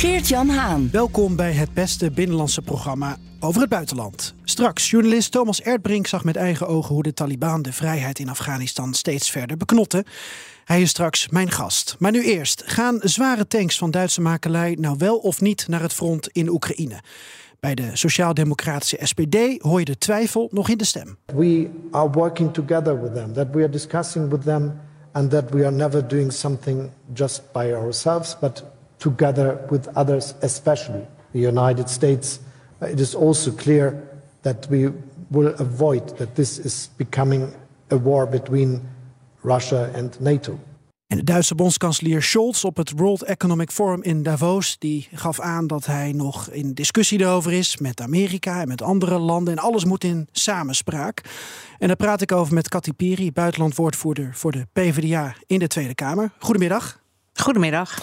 Geert-Jan Haan. Welkom bij het beste binnenlandse programma over het buitenland. Straks, journalist Thomas Erdbrink zag met eigen ogen hoe de Taliban de vrijheid in Afghanistan steeds verder beknotten. Hij is straks mijn gast. Maar nu eerst, gaan zware tanks van Duitse makelij nou wel of niet naar het front in Oekraïne? Bij de sociaal-democratische SPD hoor je de twijfel nog in de stem. We are working together with them, that we are discussing with them, and that we are never doing something just by ourselves, but together with others, especially the United States. It is also clear that we will avoid that this is becoming a war between Russia and NATO. En de Duitse bondskanselier Scholz op het World Economic Forum in Davos... die gaf aan dat hij nog in discussie erover is met Amerika en met andere landen. En alles moet in samenspraak. En daar praat ik over met Katy Piri, buitenlandwoordvoerder voor de PvdA in de Tweede Kamer. Goedemiddag. Goedemiddag.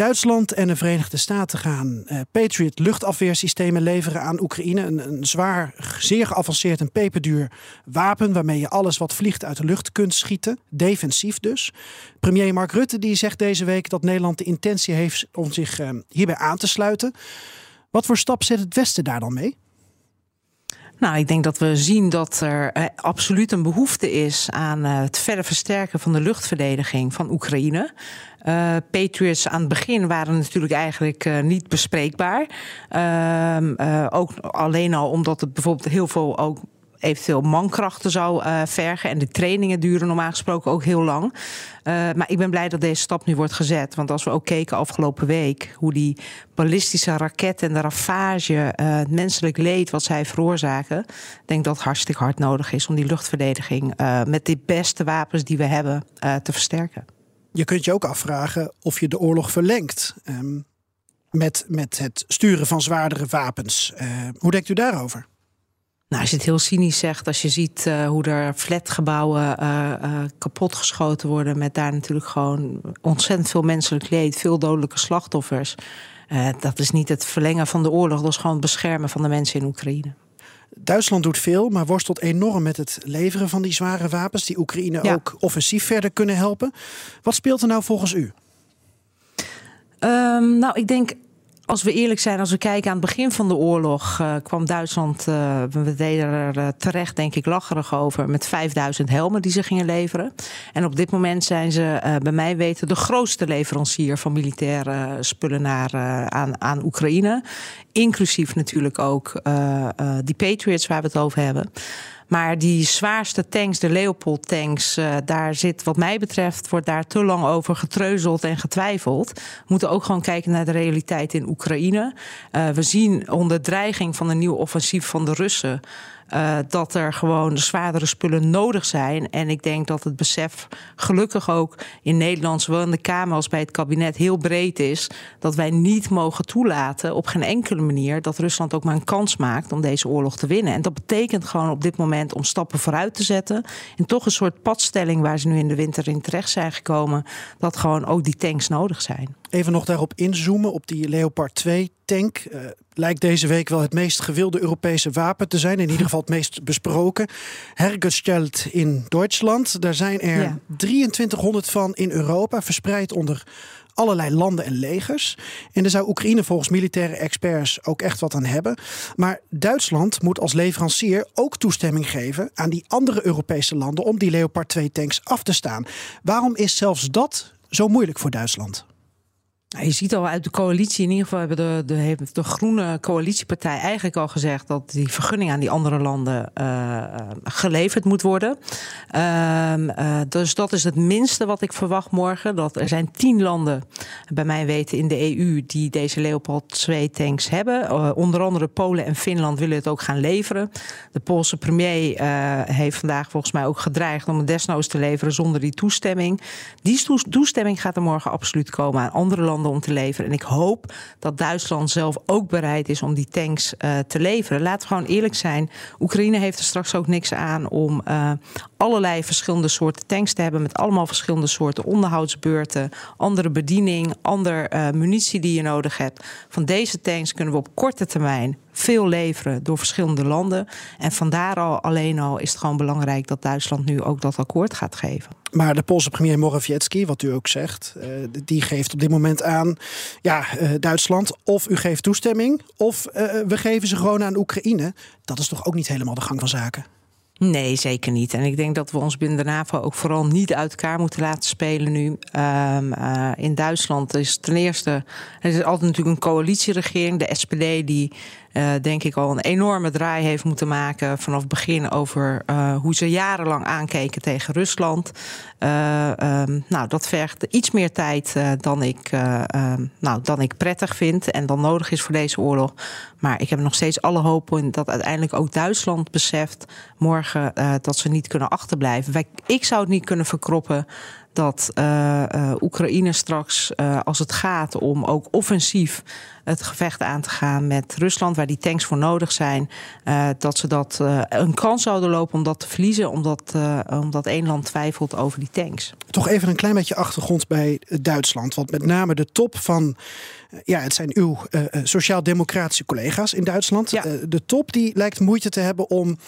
Duitsland en de Verenigde Staten gaan eh, Patriot luchtafweersystemen leveren aan Oekraïne. Een, zwaar, zeer geavanceerd en peperduur wapen waarmee je alles wat vliegt uit de lucht kunt schieten. Defensief dus. Premier Mark Rutte die zegt deze week dat Nederland de intentie heeft om zich eh, hierbij aan te sluiten. Wat voor stap zet het Westen daar dan mee? Nou, ik denk dat we zien dat er eh, absoluut een behoefte is aan eh, het verder versterken van de luchtverdediging van Oekraïne. Uh, Patriots aan het begin waren natuurlijk eigenlijk uh, niet bespreekbaar. Uh, ook alleen al omdat het bijvoorbeeld heel veel ook eventueel mankrachten zou uh, vergen. En de trainingen duren normaal gesproken ook heel lang. Uh, maar ik ben blij dat deze stap nu wordt gezet. Want als we ook keken afgelopen week... hoe die ballistische raketten en de ravage... Uh, het menselijk leed wat zij veroorzaken... denk dat hartstikke hard nodig is... om die luchtverdediging met de beste wapens die we hebben te versterken. Je kunt je ook afvragen of je de oorlog verlengt... Um, met, met het sturen van zwaardere wapens. hoe denkt u daarover? Nou, als je het heel cynisch zegt, als je ziet uh, hoe er flatgebouwen uh, uh, kapotgeschoten worden, met daar natuurlijk gewoon ontzettend veel menselijk leed, veel dodelijke slachtoffers. dat is niet het verlengen van de oorlog, dat is gewoon het beschermen van de mensen in Oekraïne. Duitsland doet veel, maar worstelt enorm met het leveren van die zware wapens, die Oekraïne ja. ook offensief verder kunnen helpen. Wat speelt er nou volgens u? Um, nou, ik denk als we eerlijk zijn, als we kijken aan het begin van de oorlog, uh, kwam Duitsland, uh, we deden er uh, terecht denk ik lacherig over, met 5000 helmen die ze gingen leveren. En op dit moment zijn ze, bij mij weten, de grootste leverancier van militaire spullen naar, aan, aan Oekraïne. Inclusief natuurlijk ook die Patriots waar we het over hebben. Maar die zwaarste tanks, de Leopold tanks, uh, daar zit wat mij betreft, wordt daar te lang over getreuzeld en getwijfeld. We moeten ook gewoon kijken naar de realiteit in Oekraïne. Uh, we zien onder dreiging van een nieuw offensief van de Russen. Uh, dat er gewoon de zwaardere spullen nodig zijn. En ik denk dat het besef gelukkig ook in Nederland, zowel in de Kamer als bij het kabinet, heel breed is. Dat wij niet mogen toelaten op geen enkele manier dat Rusland ook maar een kans maakt om deze oorlog te winnen. En dat betekent gewoon op dit moment om stappen vooruit te zetten. En toch een soort padstelling waar ze nu in de winter in terecht zijn gekomen. Dat gewoon ook die tanks nodig zijn. Even nog daarop inzoomen op die Leopard 2 tank. Uh, lijkt deze week wel het meest gewilde Europese wapen te zijn. In ieder geval het meest besproken. Hergestellt in Duitsland. Daar zijn er ja. 2300 van in Europa, verspreid onder allerlei landen en legers. En daar zou Oekraïne volgens militaire experts ook echt wat aan hebben. Maar Duitsland moet als leverancier ook toestemming geven aan die andere Europese landen om die Leopard 2 tanks af te staan. Waarom is zelfs dat zo moeilijk voor Duitsland? Nou, je ziet al uit de coalitie, in ieder geval hebben de, de, heeft de groene coalitiepartij eigenlijk al gezegd dat die vergunning aan die andere landen uh, geleverd moet worden. Uh, uh, dus dat is het minste wat ik verwacht morgen. Dat er zijn tien landen, bij mij weten, in de EU die deze Leopard 2 tanks hebben. onder andere Polen en Finland willen het ook gaan leveren. De Poolse premier heeft vandaag volgens mij ook gedreigd om het desnoods te leveren zonder die toestemming. Die toestemming gaat er morgen absoluut komen aan andere landen om te leveren. En ik hoop dat Duitsland zelf ook bereid is om die tanks uh, te leveren. Laten we gewoon eerlijk zijn. Oekraïne heeft er straks ook niks aan om uh, allerlei verschillende soorten tanks te hebben. Met allemaal verschillende soorten onderhoudsbeurten. Andere bediening, ander uh, munitie die je nodig hebt. Van deze tanks kunnen we op korte termijn veel leveren door verschillende landen. En vandaar al alleen al is het gewoon belangrijk dat Duitsland nu ook dat akkoord gaat geven. Maar de Poolse premier Morawiecki, wat u ook zegt, uh, die geeft op dit moment aan: ja, uh, Duitsland, of u geeft toestemming, of uh, we geven ze gewoon aan Oekraïne. Dat is toch ook niet helemaal de gang van zaken? Nee, zeker niet. En ik denk dat we ons binnen de NAVO ook vooral niet uit elkaar moeten laten spelen nu. Uh, in Duitsland is ten eerste, er is altijd natuurlijk een coalitieregering, de SPD, die uh, denk ik al een enorme draai heeft moeten maken vanaf het begin over uh, hoe ze jarenlang aankeken tegen Rusland. Uh, um, nou, dat vergt iets meer tijd dan, ik, um, nou, dan ik prettig vind en dan nodig is voor deze oorlog. Maar ik heb nog steeds alle hoop in dat uiteindelijk ook Duitsland beseft morgen dat ze niet kunnen achterblijven. Ik zou het niet kunnen verkroppen dat uh, uh, Oekraïne straks, uh, als het gaat om ook offensief het gevecht aan te gaan met Rusland, waar die tanks voor nodig zijn, dat ze dat een kans zouden lopen om dat te verliezen, omdat, omdat één land twijfelt over die tanks. Toch even een klein beetje achtergrond bij Duitsland, want met name de top van ja, het zijn uw sociaal-democratische collega's in Duitsland. Ja. De top die lijkt moeite te hebben om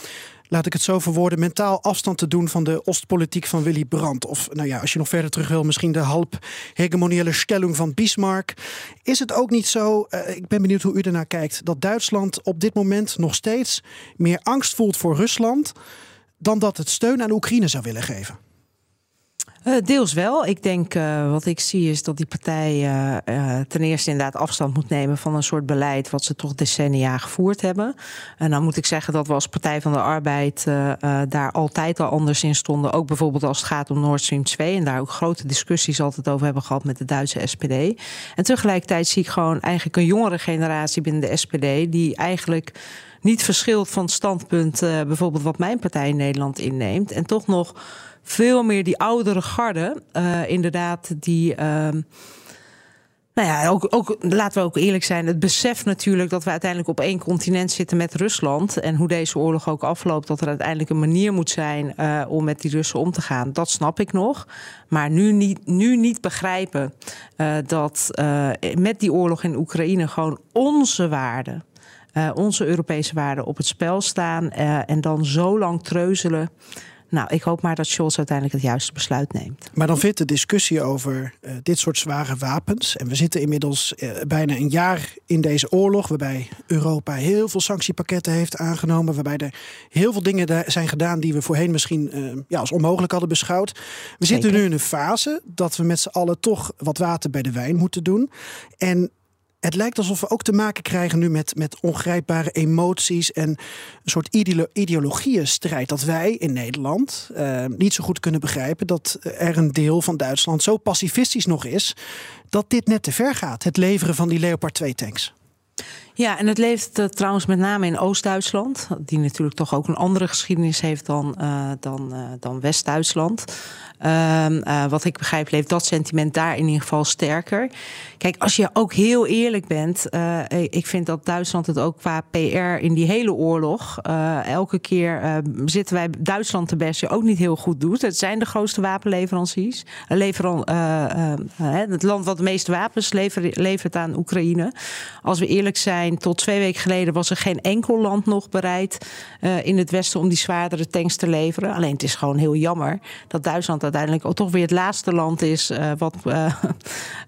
laat ik het zo verwoorden, mentaal afstand te doen van de Oostpolitiek van Willy Brandt. Of nou ja, als je nog verder terug wil, misschien de halb hegemoniële stelling van Bismarck. Is het ook niet zo, uh, ik ben benieuwd hoe u ernaar kijkt, dat Duitsland op dit moment nog steeds meer angst voelt voor Rusland dan dat het steun aan Oekraïne zou willen geven? Uh, deels wel. Ik denk uh, wat ik zie is dat die partij uh, ten eerste inderdaad afstand moet nemen van een soort beleid wat ze toch decennia gevoerd hebben. En dan moet ik zeggen dat we als Partij van de Arbeid daar altijd al anders in stonden. Ook bijvoorbeeld als het gaat om Nord Stream 2 en daar ook grote discussies altijd over hebben gehad met de Duitse SPD. En tegelijkertijd zie ik gewoon eigenlijk een jongere generatie binnen de SPD die eigenlijk niet verschilt van standpunt bijvoorbeeld wat mijn partij in Nederland inneemt. En toch nog veel meer die oudere garde, uh, inderdaad, die. Uh, nou ja, ook, ook, laten we ook eerlijk zijn. Het besef natuurlijk dat we uiteindelijk op één continent zitten met Rusland. En hoe deze oorlog ook afloopt, dat er uiteindelijk een manier moet zijn uh, om met die Russen om te gaan. Dat snap ik nog. Maar nu niet, nu niet begrijpen dat met die oorlog in Oekraïne gewoon onze waarden. Uh, onze Europese waarden op het spel staan. Uh, en dan zo lang treuzelen. Nou, ik hoop maar dat Scholz uiteindelijk het juiste besluit neemt. Maar dan vindt de discussie over uh, dit soort zware wapens. En we zitten inmiddels uh, bijna een jaar in deze oorlog. Waarbij Europa heel veel sanctiepakketten heeft aangenomen. Waarbij er heel veel dingen zijn gedaan die we voorheen misschien uh, ja, als onmogelijk hadden beschouwd. We Zeker. zitten nu in een fase dat we met z'n allen toch wat water bij de wijn moeten doen. En het lijkt alsof we ook te maken krijgen nu met, met ongrijpbare emoties en een soort ideolo ideologieënstrijd. Dat wij in Nederland uh, niet zo goed kunnen begrijpen dat er een deel van Duitsland zo pacifistisch nog is dat dit net te ver gaat. Het leveren van die Leopard 2 tanks. Ja, en het leeft uh, trouwens met name in Oost-Duitsland, die natuurlijk toch ook een andere geschiedenis heeft dan, uh, dan, uh, dan West-Duitsland. Um, wat ik begrijp, leeft dat sentiment daar in ieder geval sterker. Kijk, als je ook heel eerlijk bent, ik vind dat Duitsland het ook qua PR in die hele oorlog, elke keer zitten wij Duitsland te best, ook niet heel goed doet. Het zijn de grootste wapenleveranciers. Leveran, het land wat de meeste wapens levert aan Oekraïne. Als we eerlijk zijn, tot twee weken geleden was er geen enkel land nog bereid uh, in het Westen om die zwaardere tanks te leveren. Alleen het is gewoon heel jammer dat Duitsland uiteindelijk ook toch weer het laatste land is uh, wat, uh,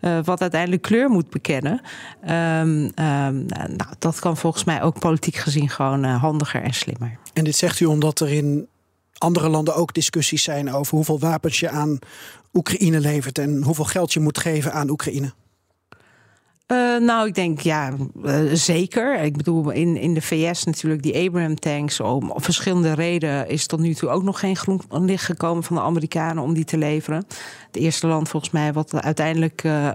wat uiteindelijk kleur moet bekennen. Um, um, nou, dat kan volgens mij ook politiek gezien gewoon handiger en slimmer. En dit zegt u omdat er in andere landen ook discussies zijn over hoeveel wapens je aan Oekraïne levert en hoeveel geld je moet geven aan Oekraïne? Uh, nou, ik denk ja, uh, zeker. Ik bedoel, in, in de VS natuurlijk die Abraham-tanks. Om verschillende redenen is tot nu toe ook nog geen groen licht gekomen van de Amerikanen om die te leveren. Het eerste land volgens mij wat uiteindelijk uh,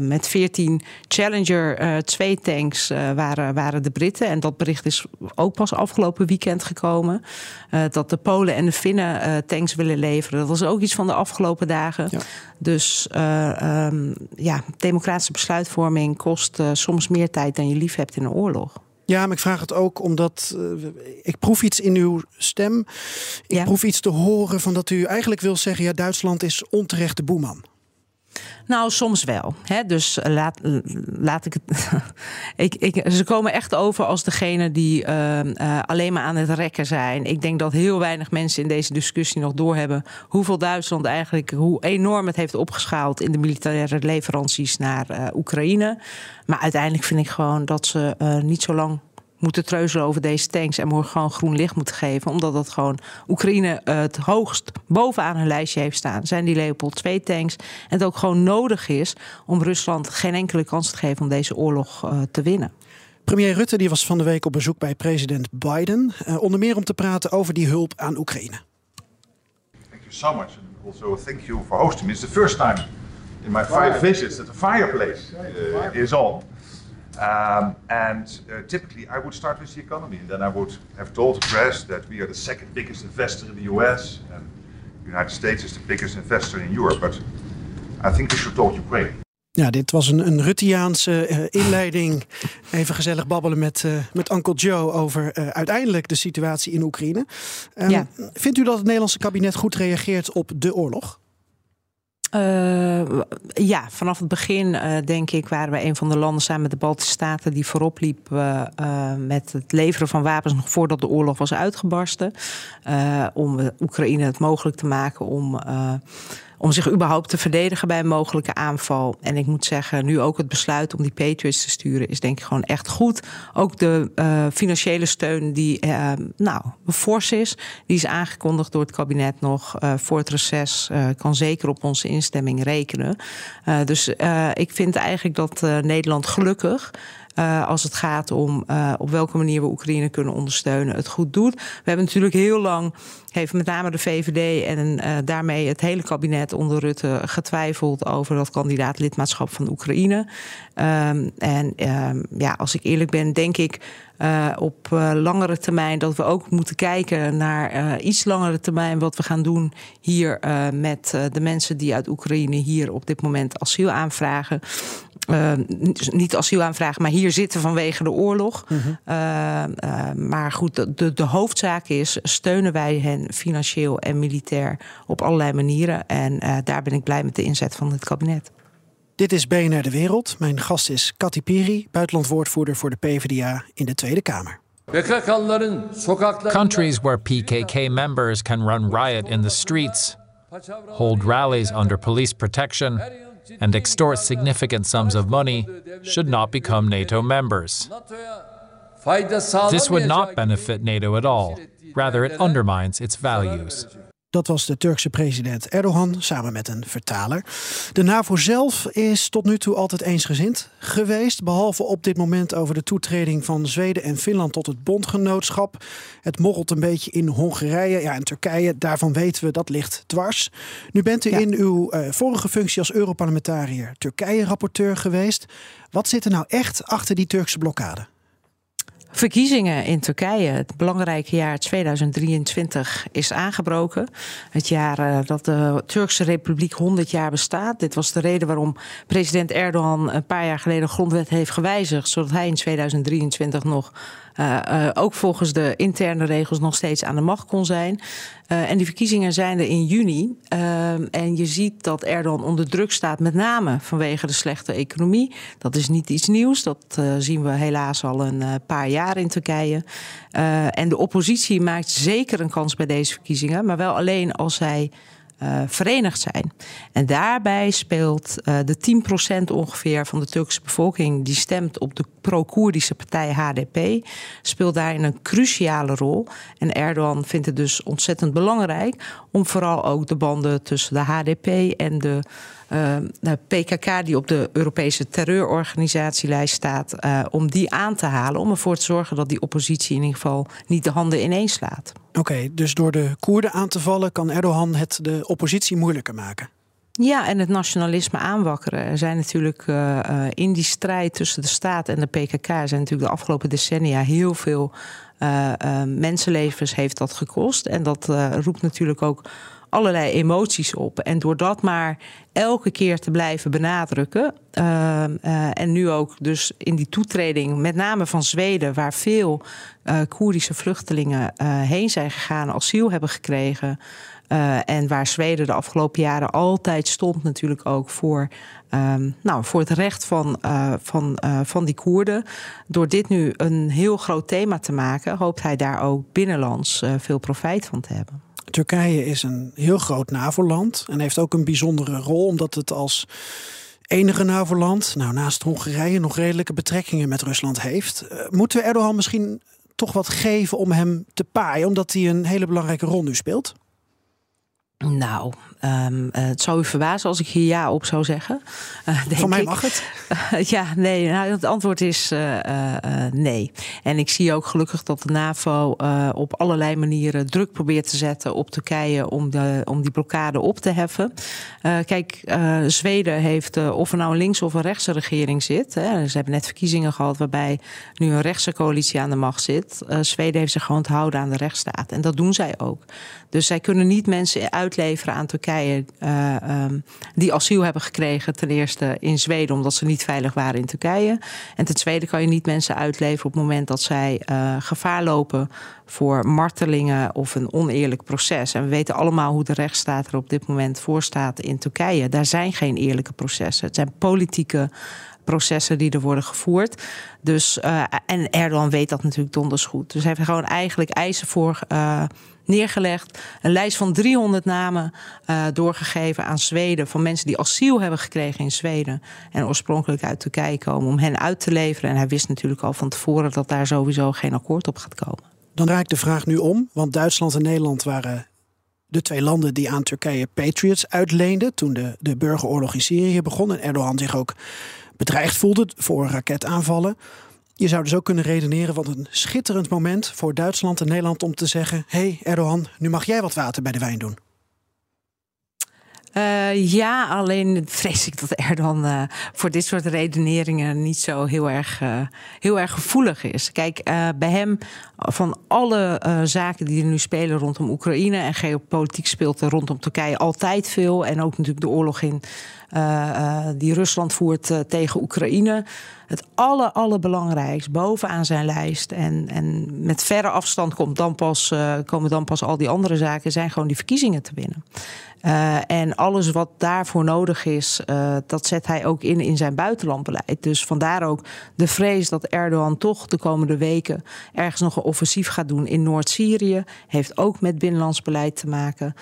met 14 Challenger 2 tanks waren, waren de Britten. En dat bericht is ook pas afgelopen weekend gekomen. dat de Polen en de Finnen tanks willen leveren. Dat was ook iets van de afgelopen dagen. Ja. Dus um, ja, democratische besluitvorming kost uh, soms meer tijd dan je lief hebt in een oorlog. Ja, maar ik vraag het ook omdat uh, ik proef iets in uw stem. Ik ja. proef iets te horen van dat u eigenlijk wil zeggen: ja, Duitsland is onterecht de boeman. Nou, soms wel. Hè? Dus eh, laat, laat ik het. ik, ik, ze komen echt over als degene die uh, alleen maar aan het rekken zijn. Ik denk dat heel weinig mensen in deze discussie nog doorhebben hoeveel Duitsland eigenlijk, hoe enorm het heeft opgeschaald in de militaire leveranties naar Oekraïne. Maar uiteindelijk vind ik gewoon dat ze niet zo lang moeten treuzelen over deze tanks en morgen gewoon groen licht moeten geven. Omdat dat gewoon Oekraïne uh, het hoogst bovenaan hun lijstje heeft staan. Zijn die Leopold 2 tanks. En het ook gewoon nodig is om Rusland geen enkele kans te geven om deze oorlog uh, te winnen. Premier Rutte die was van de week op bezoek bij president Biden. Uh, onder meer om te praten over die hulp aan Oekraïne. Thank you so much. And also thank you for hosting me. It's the first time in my five visits that the fireplace uh, is on. Um, and uh, typically, I would start with the economy, and then I would have told the press that we are the second biggest investor in the US, and the United States is the biggest investor in Europe. But I think we should talk Ukraine. Ja, dit was een, een Ruttiaanse uh, inleiding. Even gezellig babbelen met, uh, met Uncle Joe over uh, uiteindelijk de situatie in Oekraïne. Um, ja. Vindt u dat het Nederlandse kabinet goed reageert op de oorlog? Uh, ja, vanaf het begin uh, denk ik waren we een van de landen samen met de Baltische Staten die voorop liep uh, met het leveren van wapens nog voordat de oorlog was uitgebarsten. om Oekraïne het mogelijk te maken om om zich überhaupt te verdedigen bij een mogelijke aanval. En ik moet zeggen, nu ook het besluit om die Patriots te sturen is denk ik gewoon echt goed. Ook de uh, financiële steun die uh, nou fors is, die is aangekondigd door het kabinet nog uh, voor het reces, kan zeker op onze instemming rekenen. dus ik vind eigenlijk dat Nederland gelukkig als het gaat om op welke manier we Oekraïne kunnen ondersteunen, het goed doet. We hebben natuurlijk heel lang, heeft met name de VVD en uh, daarmee het hele kabinet onder Rutte getwijfeld over dat kandidaat lidmaatschap van Oekraïne. Um, en um, ja, als ik eerlijk ben, denk ik uh, op uh, langere termijn dat we ook moeten kijken naar iets langere termijn wat we gaan doen hier met de mensen die uit Oekraïne hier op dit moment asiel aanvragen. niet asiel aanvragen, maar hier zitten vanwege de oorlog. -hmm. maar goed, de, de hoofdzaak is: steunen wij hen financieel en militair op allerlei manieren. En daar ben ik blij met de inzet van het kabinet. Dit is BNR De Wereld. Mijn gast is Kati Piri, buitenlandwoordvoerder voor de PvdA in de Tweede Kamer. Countries where PKK members can run riot in the streets, hold rallies under police protection, and extort significant sums of money should not become NATO members. This would not benefit NATO at all. Rather, it undermines its values. Dat was de Turkse president Erdogan samen met een vertaler. De NAVO zelf is tot nu toe altijd eensgezind geweest. Behalve op dit moment over de toetreding van Zweden en Finland tot het bondgenootschap. Het morrelt een beetje in Hongarije ja, en Turkije. Daarvan weten we dat ligt dwars. Nu bent u in uw uh, vorige functie als Europarlementariër Turkije-rapporteur geweest. Wat zit er nou echt achter die Turkse blokkade? Verkiezingen in Turkije. Het belangrijke jaar 2023 is aangebroken. Het jaar uh, dat de Turkse Republiek 100 jaar bestaat. Dit was de reden waarom president Erdogan een paar jaar geleden de grondwet heeft gewijzigd. Zodat hij in 2023 nog ook volgens de interne regels nog steeds aan de macht kon zijn. Uh, en die verkiezingen zijn er in juni. en je ziet dat Erdogan onder druk staat, met name vanwege de slechte economie. Dat is niet iets nieuws. Dat zien we helaas al een paar jaar in Turkije. en de oppositie maakt zeker een kans bij deze verkiezingen, maar wel alleen als zij uh, verenigd zijn. En daarbij speelt uh, de 10% ongeveer van de Turkse bevolking die stemt op de pro-Koerdische partij HDP, speelt daarin een cruciale rol. En Erdogan vindt het dus ontzettend belangrijk om vooral ook de banden tussen de HDP en de de PKK, die op de Europese terreurorganisatielijst staat, om die aan te halen. Om ervoor te zorgen dat die oppositie in ieder geval niet de handen ineens slaat. Oké, dus door de Koerden aan te vallen kan Erdogan het de oppositie moeilijker maken. Ja, en het nationalisme aanwakkeren. Er zijn natuurlijk uh, in die strijd tussen de staat en de PKK zijn natuurlijk de afgelopen decennia heel veel uh, mensenlevens heeft dat gekost. En dat roept natuurlijk ook allerlei emoties op. En door dat maar elke keer te blijven benadrukken. Uh, uh, en nu ook dus in die toetreding, met name van Zweden, waar veel uh, Koerdische vluchtelingen heen zijn gegaan, asiel hebben gekregen. En waar Zweden de afgelopen jaren altijd stond, natuurlijk ook voor, um, nou, voor het recht van, van, van die Koerden. Door dit nu een heel groot thema te maken, hoopt hij daar ook binnenlands veel profijt van te hebben. Turkije is een heel groot NAVO-land en heeft ook een bijzondere rol, omdat het als enige NAVO-land, nou naast Hongarije, nog redelijke betrekkingen met Rusland heeft. moeten we Erdogan misschien toch wat geven om hem te paaien, omdat hij een hele belangrijke rol nu speelt? Nou, um, het zou u verbazen als ik hier ja op zou zeggen. Uh, denk Van mij mag het. Uh, ja, nee. Nou, het antwoord is uh, nee. En ik zie ook gelukkig dat de NAVO op allerlei manieren druk probeert te zetten op Turkije om, de, om die blokkade op te heffen. kijk, Zweden heeft, of er nou een links- of een rechtse regering zit. Hè, ze hebben net verkiezingen gehad waarbij nu een rechtse coalitie aan de macht zit. Zweden heeft zich gewoon te houden aan de rechtsstaat. En dat doen zij ook. Dus zij kunnen niet mensen uitleveren aan Turkije uh, um, die asiel hebben gekregen. Ten eerste in Zweden, omdat ze niet veilig waren in Turkije. En ten tweede kan je niet mensen uitleveren op het moment dat zij uh, gevaar lopen voor martelingen of een oneerlijk proces. En we weten allemaal hoe de rechtsstaat er op dit moment voor staat in Turkije. Daar zijn geen eerlijke processen. Het zijn politieke processen die er worden gevoerd. Dus, uh, en Erdogan weet dat natuurlijk donders goed. Dus hij heeft gewoon eigenlijk eisen voor uh, neergelegd. Een lijst van 300 namen uh, doorgegeven aan Zweden. Van mensen die asiel hebben gekregen in Zweden. En oorspronkelijk uit Turkije komen om hen uit te leveren. En hij wist natuurlijk al van tevoren dat daar sowieso geen akkoord op gaat komen. Dan raak ik de vraag nu om. Want Duitsland en Nederland waren de twee landen die aan Turkije Patriots uitleenden. toen de, de burgeroorlog in Syrië begon. En Erdogan zich ook bedreigd voelde voor raketaanvallen. Je zou dus ook kunnen redeneren wat een schitterend moment voor Duitsland en Nederland om te zeggen: hé hey Erdogan, nu mag jij wat water bij de wijn doen. Uh, ja, alleen vrees ik dat Erdogan uh, voor dit soort redeneringen niet zo heel erg, uh, heel erg gevoelig is. Kijk, bij hem, van alle zaken die er nu spelen rondom Oekraïne en geopolitiek speelt er rondom Turkije altijd veel. En ook natuurlijk de oorlog in, die Rusland voert tegen Oekraïne. Het aller, bovenaan zijn lijst. En, en met verre afstand komt dan pas, komen dan pas al die andere zaken, zijn gewoon die verkiezingen te winnen. En alles wat daarvoor nodig is, dat zet hij ook in in zijn buitenlandbeleid. Dus vandaar ook de vrees dat Erdogan toch de komende weken ergens nog een offensief gaat doen in Noord-Syrië. Heeft ook met binnenlands beleid te maken.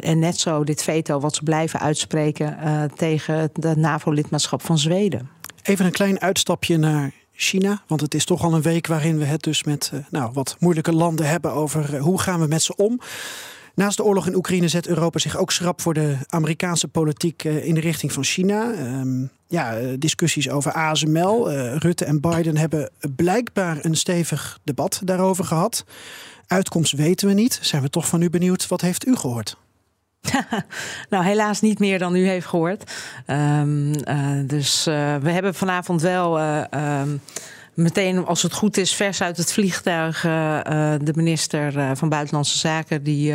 En net zo dit veto wat ze blijven uitspreken tegen het NAVO-lidmaatschap van Zweden. Even een klein uitstapje naar China. Want het is toch al een week waarin we het dus met nou, wat moeilijke landen hebben over hoe gaan we met ze om. Naast de oorlog in Oekraïne zet Europa zich ook schrap voor de Amerikaanse politiek eh, in de richting van China. Um, ja, eh, discussies over ASML. Uh, eh, Rutte en Biden hebben blijkbaar een stevig debat daarover gehad. Uitkomst weten we niet. Zijn we toch van u benieuwd? Wat heeft u gehoord? nou, helaas niet meer dan u heeft gehoord. Um, uh, dus uh, we hebben vanavond wel. Uh, um, meteen, als het goed is, vers uit het vliegtuig. De minister van Buitenlandse Zaken. Die,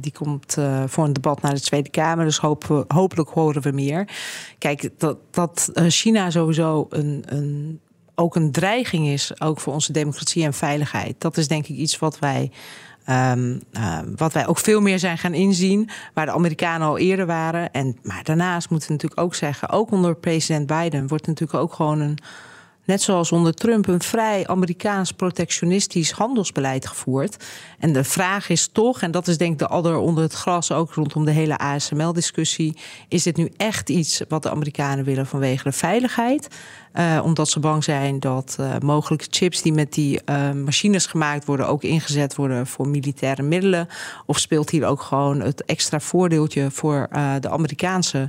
die komt voor een debat naar de Tweede Kamer. Dus hoop, hopelijk horen we meer. Kijk, dat, dat China sowieso een, een, ook een dreiging is. Ook voor onze democratie en veiligheid. Dat is denk ik iets wat wij. Um, wat wij ook veel meer zijn gaan inzien, waar de Amerikanen al eerder waren. En, maar daarnaast moeten we natuurlijk ook zeggen, ook onder president Biden wordt natuurlijk ook gewoon een net zoals onder Trump, een vrij Amerikaans protectionistisch handelsbeleid gevoerd. En de vraag is toch, en dat is denk ik de adder onder het gras, ook rondom de hele ASML-discussie: is dit nu echt iets wat de Amerikanen willen vanwege de veiligheid? Uh, omdat ze bang zijn dat uh, mogelijke chips die met die uh, machines gemaakt worden ook ingezet worden voor militaire middelen? Of speelt hier ook gewoon het extra voordeeltje voor de Amerikaanse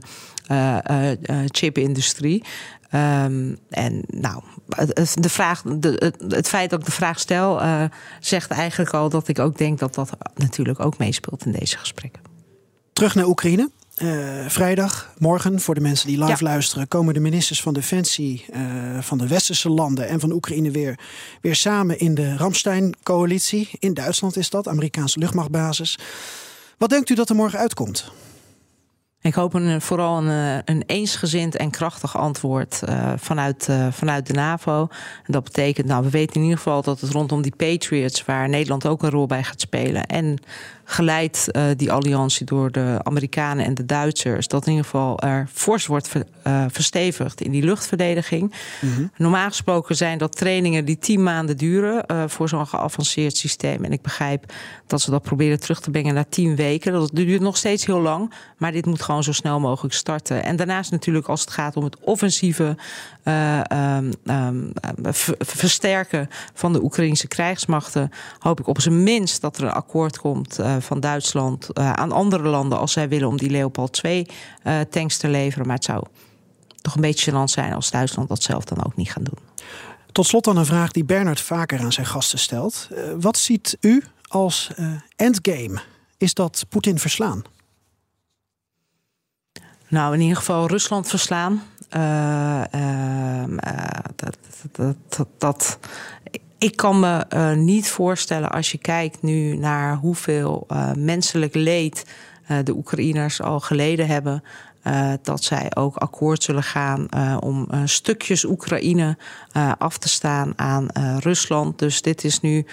chipindustrie. Um, en nou, de vraag, de, het feit dat ik de vraag stel, uh, zegt eigenlijk al dat ik ook denk dat dat natuurlijk ook meespeelt in deze gesprekken. Terug naar Oekraïne. Uh, vrijdag, morgen, voor de mensen die live luisteren, komen de ministers van Defensie uh, van de westerse landen en van Oekraïne weer, weer samen in de Ramstein-coalitie. In Duitsland is dat, Amerikaanse luchtmachtbasis. Wat denkt u dat er morgen uitkomt? Ik hoop een, vooral een, eh, een eensgezind en krachtig antwoord uh, vanuit, uh, vanuit de NAVO. En dat betekent, nou, we weten in ieder geval dat het rondom die Patriots, waar Nederland ook een rol bij gaat spelen. En geleid uh, die alliantie door de Amerikanen en de Duitsers, dat in ieder geval er fors wordt ver, verstevigd in die luchtverdediging. Mm -hmm. Normaal gesproken zijn dat trainingen die tien maanden duren voor zo'n geavanceerd systeem. En ik begrijp dat ze dat proberen terug te brengen naar tien weken. Dat duurt nog steeds heel lang, maar dit moet gewoon zo snel mogelijk starten. En daarnaast natuurlijk als het gaat om het offensieve um, um, versterken van de Oekraïnse krijgsmachten, hoop ik op zijn minst dat er een akkoord komt van Duitsland uh, aan andere landen als zij willen om die Leopard 2 tanks te leveren. Maar het zou toch een beetje gênant zijn als Duitsland dat zelf dan ook niet gaan doen. Tot slot dan een vraag die Bernard vaker aan zijn gasten stelt. wat ziet u als endgame? Is dat Poetin verslaan? Nou, in ieder geval Rusland verslaan. Uh, uh, dat, dat, dat, dat, ik kan me uh, niet voorstellen als je kijkt nu naar hoeveel menselijk leed de Oekraïners al geleden hebben. dat zij ook akkoord zullen gaan om stukjes Oekraïne af te staan aan Rusland. Dus dit is nu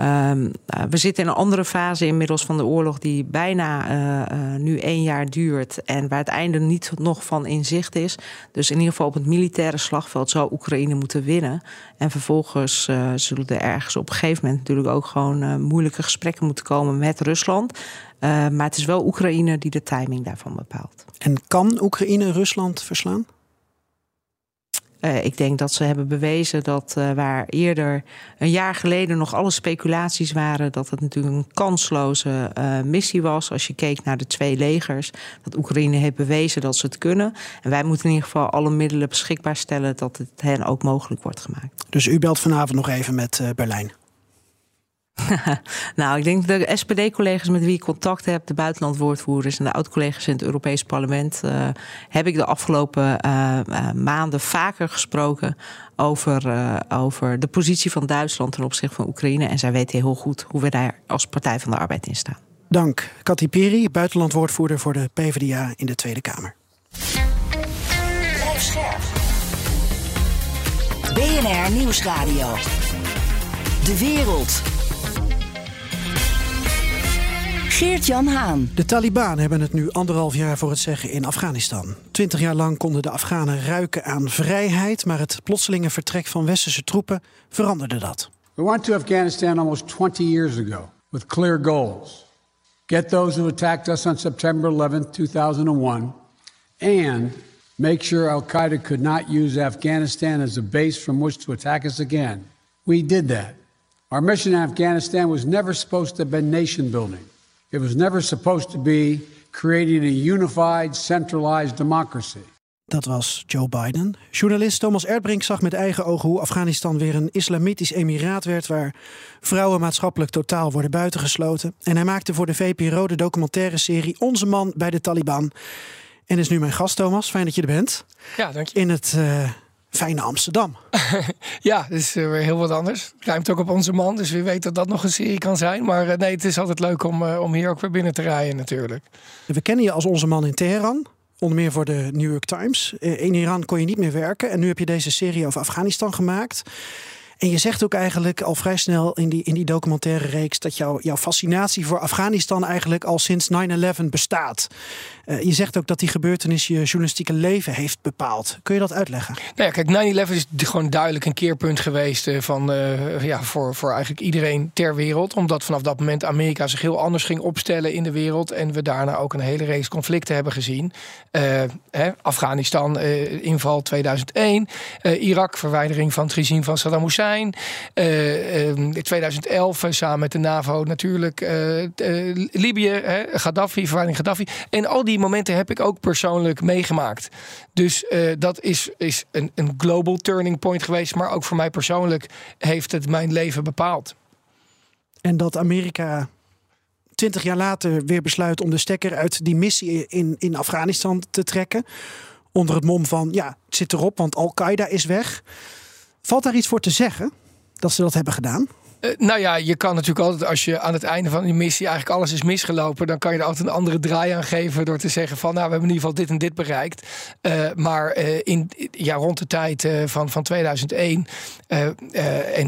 Um, we zitten in een andere fase inmiddels van de oorlog die bijna uh, uh, nu één jaar duurt en waar het einde niet nog van in zicht is. Dus in ieder geval op het militaire slagveld zou Oekraïne moeten winnen. En vervolgens uh, zullen er ergens op een gegeven moment natuurlijk ook gewoon moeilijke gesprekken moeten komen met Rusland. maar het is wel Oekraïne die de timing daarvan bepaalt. En kan Oekraïne Rusland verslaan? Uh, ik denk dat ze hebben bewezen dat uh, waar eerder een jaar geleden nog alle speculaties waren, dat het natuurlijk een kansloze uh, missie was. Als je keek naar de twee legers, dat Oekraïne heeft bewezen dat ze het kunnen. En wij moeten in ieder geval alle middelen beschikbaar stellen dat het hen ook mogelijk wordt gemaakt. Dus u belt vanavond nog even met Berlijn? nou, ik denk de SPD-collega's met wie ik contact heb, de buitenlandwoordvoerders en de oud-collega's in het Europees Parlement, uh, heb ik de afgelopen uh, uh, maanden vaker gesproken over, over de positie van Duitsland ten opzichte van Oekraïne. En zij weten heel goed hoe we daar als Partij van de Arbeid in staan. Dank. Cathy Piri, buitenlandwoordvoerder voor de PvdA in de Tweede Kamer. BNR Nieuwsradio. De wereld. Geert-Jan Haan. De Taliban hebben het nu anderhalf jaar voor het zeggen in Afghanistan. Twintig jaar lang konden de Afghanen ruiken aan vrijheid, maar het plotselinge vertrek van westerse troepen veranderde dat. We went to Afghanistan almost 20 years ago with clear goals. Get those who attacked us on September 11, 2001 and make sure Al-Qaeda could not use Afghanistan as a base from which to attack us again. We did that. Our mission in Afghanistan was never supposed to have been nation building. It was never supposed to be creating a unified, centralized democracy. Dat was Joe Biden. Journalist Thomas Erdbrink zag met eigen ogen hoe Afghanistan weer een islamitisch emiraat werd waar vrouwen maatschappelijk totaal worden buitengesloten. En hij maakte voor de VPRO de documentaire serie Onze Man bij de Taliban. En is nu mijn gast, Thomas. Fijn dat je er bent. Ja, dank je. In het uh, fijne Amsterdam. ja, uh, weer heel wat anders. Ruimt ook op onze man, dus wie weet dat dat nog een serie kan zijn. Maar uh, nee, het is altijd leuk om, uh, om hier ook weer binnen te rijden natuurlijk. We kennen je als onze man in Teheran. Onder meer voor de New York Times. In Iran kon je niet meer werken. En nu heb je deze serie over Afghanistan gemaakt. En je zegt ook eigenlijk al vrij snel in die, in die documentaire reeks dat jouw fascinatie voor Afghanistan eigenlijk al sinds 9-11 bestaat. Uh, je zegt ook dat die gebeurtenis je journalistieke leven heeft bepaald. Kun je dat uitleggen? Nou ja, kijk, 9-11 is gewoon duidelijk een keerpunt geweest uh, van, uh, ja, voor, voor eigenlijk iedereen ter wereld. Omdat vanaf dat moment Amerika zich heel anders ging opstellen in de wereld. En we daarna ook een hele race conflicten hebben gezien. Hè, Afghanistan, inval 2001. Irak, verwijdering van het regime van Saddam Hussein. Zijn. in 2011 samen met de NAVO natuurlijk Libië, hè, Gaddafi, verwijding Gaddafi. En al die momenten heb ik ook persoonlijk meegemaakt. Dus dat is, is een, een global turning point geweest. Maar ook voor mij persoonlijk heeft het mijn leven bepaald. En dat Amerika twintig jaar later weer besluit om de stekker uit die missie in, in Afghanistan te trekken. Onder het mom van ja, het zit erop, want Al-Qaeda is weg. Valt daar iets voor te zeggen dat ze dat hebben gedaan? Uh, nou ja, je kan natuurlijk altijd, als je aan het einde van die missie eigenlijk alles is misgelopen, dan kan je er altijd een andere draai aan geven door te zeggen van, nou, we hebben in ieder geval dit en dit bereikt. Uh, maar uh, in, ja, rond de tijd van, van 2001 en,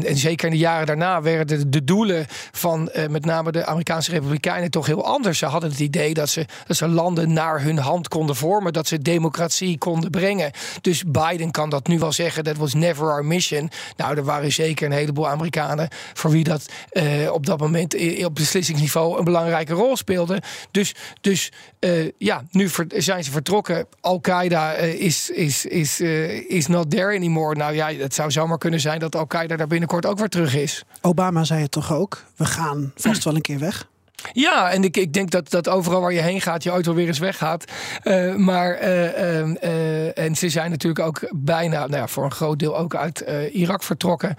en zeker in de jaren daarna werden de, de doelen van met name de Amerikaanse Republikeinen toch heel anders. Ze hadden het idee dat ze, dat ze landen naar hun hand konden vormen, dat ze democratie konden brengen. Dus Biden kan dat nu wel zeggen, that was never our mission. Nou, er waren zeker een heleboel Amerikanen voor wie dat uh, op dat moment op beslissingsniveau een belangrijke rol speelde. Dus, dus uh, ja, nu zijn ze vertrokken. Al-Qaeda uh, is, is, is, is not there anymore. Nou ja, het zou zomaar kunnen zijn dat Al-Qaeda daar binnenkort ook weer terug is. Obama zei het toch ook? We gaan vast wel een keer weg. Ja, en ik, ik denk dat, dat overal waar je heen gaat, je auto weer eens weggaat. Uh, maar, uh, uh, en ze zijn natuurlijk ook bijna, nou ja, voor een groot deel ook uit Irak vertrokken.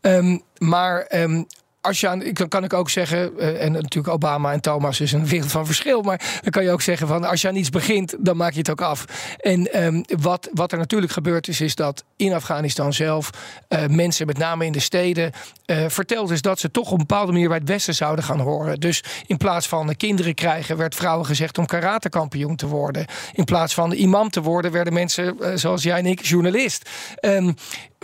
Um, maar um, als je aan, kan, kan ik ook zeggen, uh, en natuurlijk Obama en Thomas is een wereld van verschil, maar dan kan je ook zeggen van als je aan iets begint, dan maak je het ook af. En um, wat, wat er natuurlijk gebeurd is, is dat in Afghanistan zelf uh, mensen, met name in de steden, uh, verteld is dat ze toch op een bepaalde manier bij het Westen zouden gaan horen. Dus in plaats van kinderen krijgen, werd vrouwen gezegd om karatekampioen te worden. In plaats van imam te worden, werden mensen, zoals jij en ik, journalist. Um,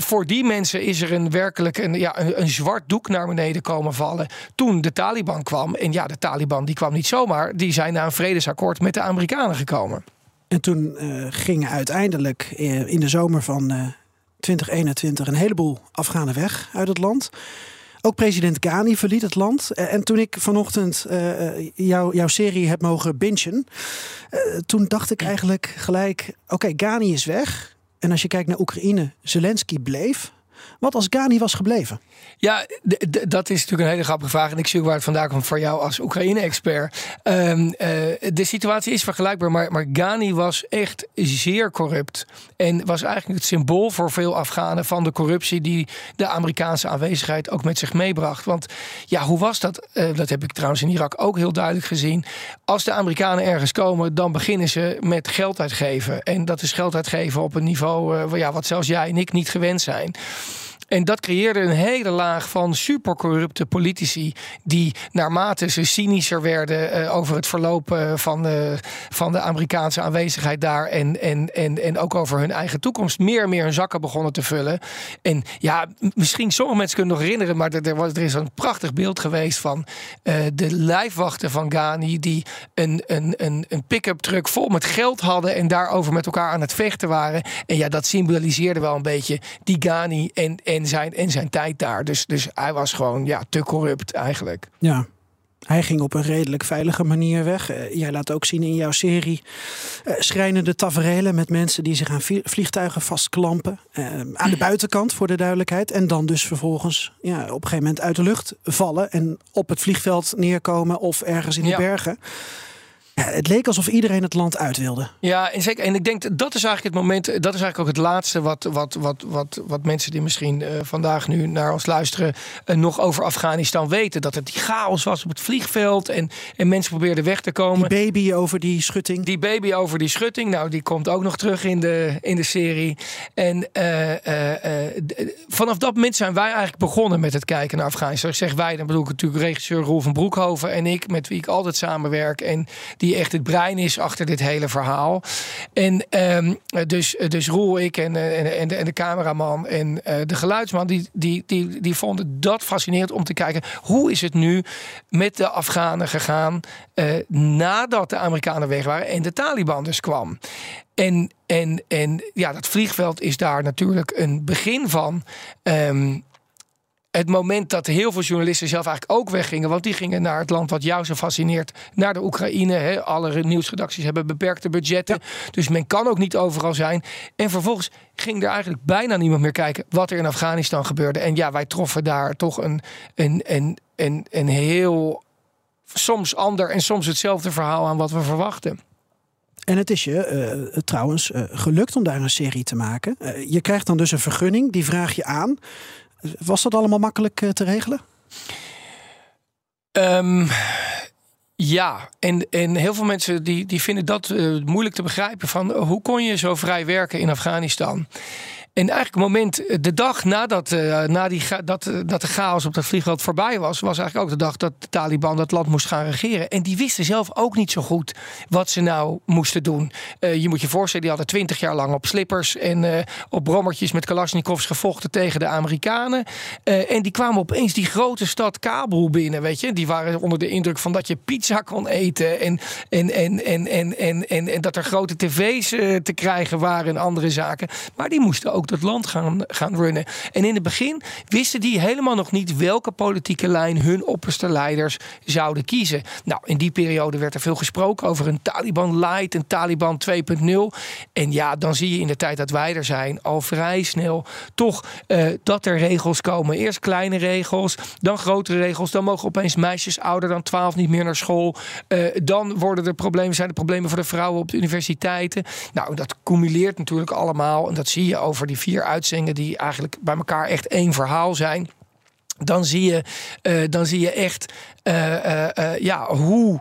voor die mensen is er een werkelijk een, ja, een, zwart doek naar beneden komen vallen. Toen de Taliban kwam. En ja, de Taliban die kwam niet zomaar. Die zijn naar een vredesakkoord met de Amerikanen gekomen. En toen uh, gingen uiteindelijk uh, in de zomer van uh, 2021 een heleboel Afghanen weg uit het land. Ook president Ghani verliet het land. En toen ik vanochtend jou, jouw serie heb mogen bingen, toen dacht ik eigenlijk gelijk: oké, Ghani is weg. En als je kijkt naar Oekraïne, Zelensky bleef. Wat als Ghani was gebleven? Ja, dat is natuurlijk een hele grappige vraag. En ik zie waar het vandaan komt voor jou als Oekraïne-expert. Um, uh, de situatie is vergelijkbaar, maar, maar Ghani was echt zeer corrupt. En was eigenlijk het symbool voor veel Afghanen van de corruptie die de Amerikaanse aanwezigheid ook met zich meebracht. Want ja, hoe was dat? Uh, dat heb ik trouwens in Irak ook heel duidelijk gezien. Als de Amerikanen ergens komen, dan beginnen ze met geld uitgeven. En dat is geld uitgeven op een niveau uh, ja, wat zelfs jij en ik niet gewend zijn. En dat creëerde een hele laag van supercorrupte politici. die naarmate ze cynischer werden uh, over het verloop uh, van, de, van de Amerikaanse aanwezigheid daar. En, en, en, en ook over hun eigen toekomst. meer en meer hun zakken begonnen te vullen. En ja, misschien sommige mensen kunnen nog herinneren. maar er, was, er is een prachtig beeld geweest van de lijfwachten van Ghani. die een, een, een, een pick-up truck vol met geld hadden. en daarover met elkaar aan het vechten waren. En ja, dat symboliseerde wel een beetje die Ghani en in zijn, in zijn tijd daar. Dus, dus hij was gewoon ja, te corrupt eigenlijk. Ja. Hij ging op een redelijk veilige manier weg. Uh, jij laat ook zien in jouw serie uh, schrijnende taferelen met mensen die zich aan vliegtuigen vastklampen. Uh, aan de buitenkant voor de duidelijkheid. En dan dus vervolgens ja, op een gegeven moment uit de lucht vallen en op het vliegveld neerkomen of ergens in de ja. bergen. Ja, het leek alsof iedereen het land uit wilde. Ja, en zeker. En ik denk dat is eigenlijk het moment. Dat is eigenlijk ook het laatste wat, wat, wat, wat, wat mensen die misschien uh, vandaag nu naar ons luisteren. Uh, nog over Afghanistan weten. Dat het die chaos was op het vliegveld. En, en mensen probeerden weg te komen. Die baby over die schutting. Die baby over die schutting. Nou, die komt ook nog terug in de, in de serie. En uh, vanaf dat moment zijn wij eigenlijk begonnen met het kijken naar Afghanistan. Ik zeg wij, dan bedoel ik natuurlijk regisseur Roel van Broekhoven en ik, met wie ik altijd samenwerk. En die echt het brein is achter dit hele verhaal. En um, dus, dus Roel, ik en, en, en, de, en de cameraman en uh, de geluidsman, die, die, die, die vonden dat fascinerend om te kijken. Hoe is het nu met de Afghanen gegaan uh, nadat de Amerikanen weg waren en de Taliban dus kwam? En, en, en ja, dat vliegveld is daar natuurlijk een begin van. Um, het moment dat heel veel journalisten zelf eigenlijk ook weggingen. Want die gingen naar het land wat jou zo fascineert. Naar de Oekraïne. Hè. Alle nieuwsredacties hebben beperkte budgetten. Dus men kan ook niet overal zijn. En vervolgens ging er eigenlijk bijna niemand meer kijken wat er in Afghanistan gebeurde. En ja, wij troffen daar toch een, een, een, een, een heel soms ander en soms hetzelfde verhaal aan wat we verwachten. En het is je uh, trouwens uh, gelukt om daar een serie te maken. Uh, je krijgt dan dus een vergunning, die vraag je aan. Was dat allemaal makkelijk te regelen? Um, ja, en, en heel veel mensen die, die vinden dat moeilijk te begrijpen. Van hoe kon je zo vrij werken in Afghanistan? En eigenlijk het moment, eh, de dag nadat uh, na die, dat, eh, dat de chaos op dat vliegveld voorbij was, was eigenlijk ook de dag dat de Taliban dat land moest gaan regeren. En die wisten zelf ook niet zo goed wat ze nou moesten doen. Uh, je moet je voorstellen, die hadden twintig jaar lang op slippers en op brommertjes met Kalashnikovs gevochten tegen de Amerikanen. en die kwamen opeens die grote stad Kabul binnen, weet je. Die waren onder de indruk van dat je pizza kon eten en, en, en, en, en, en, en, en dat er grote tv's te krijgen waren en andere zaken. Maar die moesten ook dat land gaan, gaan runnen. En in het begin wisten die helemaal nog niet welke politieke lijn hun opperste leiders zouden kiezen. Nou, in die periode werd er veel gesproken over een Taliban light, een Taliban 2.0. En ja, dan zie je in de tijd dat wij er zijn al vrij snel toch uh, dat er regels komen. Eerst kleine regels, dan grotere regels. Dan mogen opeens meisjes ouder dan 12 niet meer naar school. Uh, dan worden er problemen, zijn er problemen voor de vrouwen op de universiteiten. Nou, dat cumuleert natuurlijk allemaal. En dat zie je over die vier uitzendingen die eigenlijk bij elkaar echt één verhaal zijn. Dan zie je, uh, dan zie je echt uh, uh, ja, hoe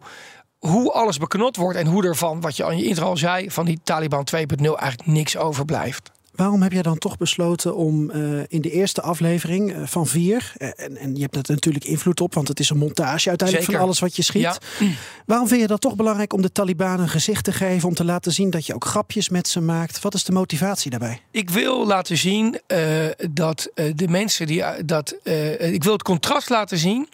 hoe alles beknot wordt en hoe er van, wat je aan je intro al zei, van die Taliban 2.0 eigenlijk niks overblijft. Waarom heb jij dan toch besloten om uh, in de eerste aflevering uh, van vier, uh, en, en, je hebt er natuurlijk invloed op, want het is een montage uiteindelijk Zeker. van alles wat je schiet. Ja. Waarom vind je dat toch belangrijk om de Taliban een gezicht te geven, om te laten zien dat je ook grapjes met ze maakt? Wat is de motivatie daarbij? Ik wil laten zien dat de mensen die dat. ik wil het contrast laten zien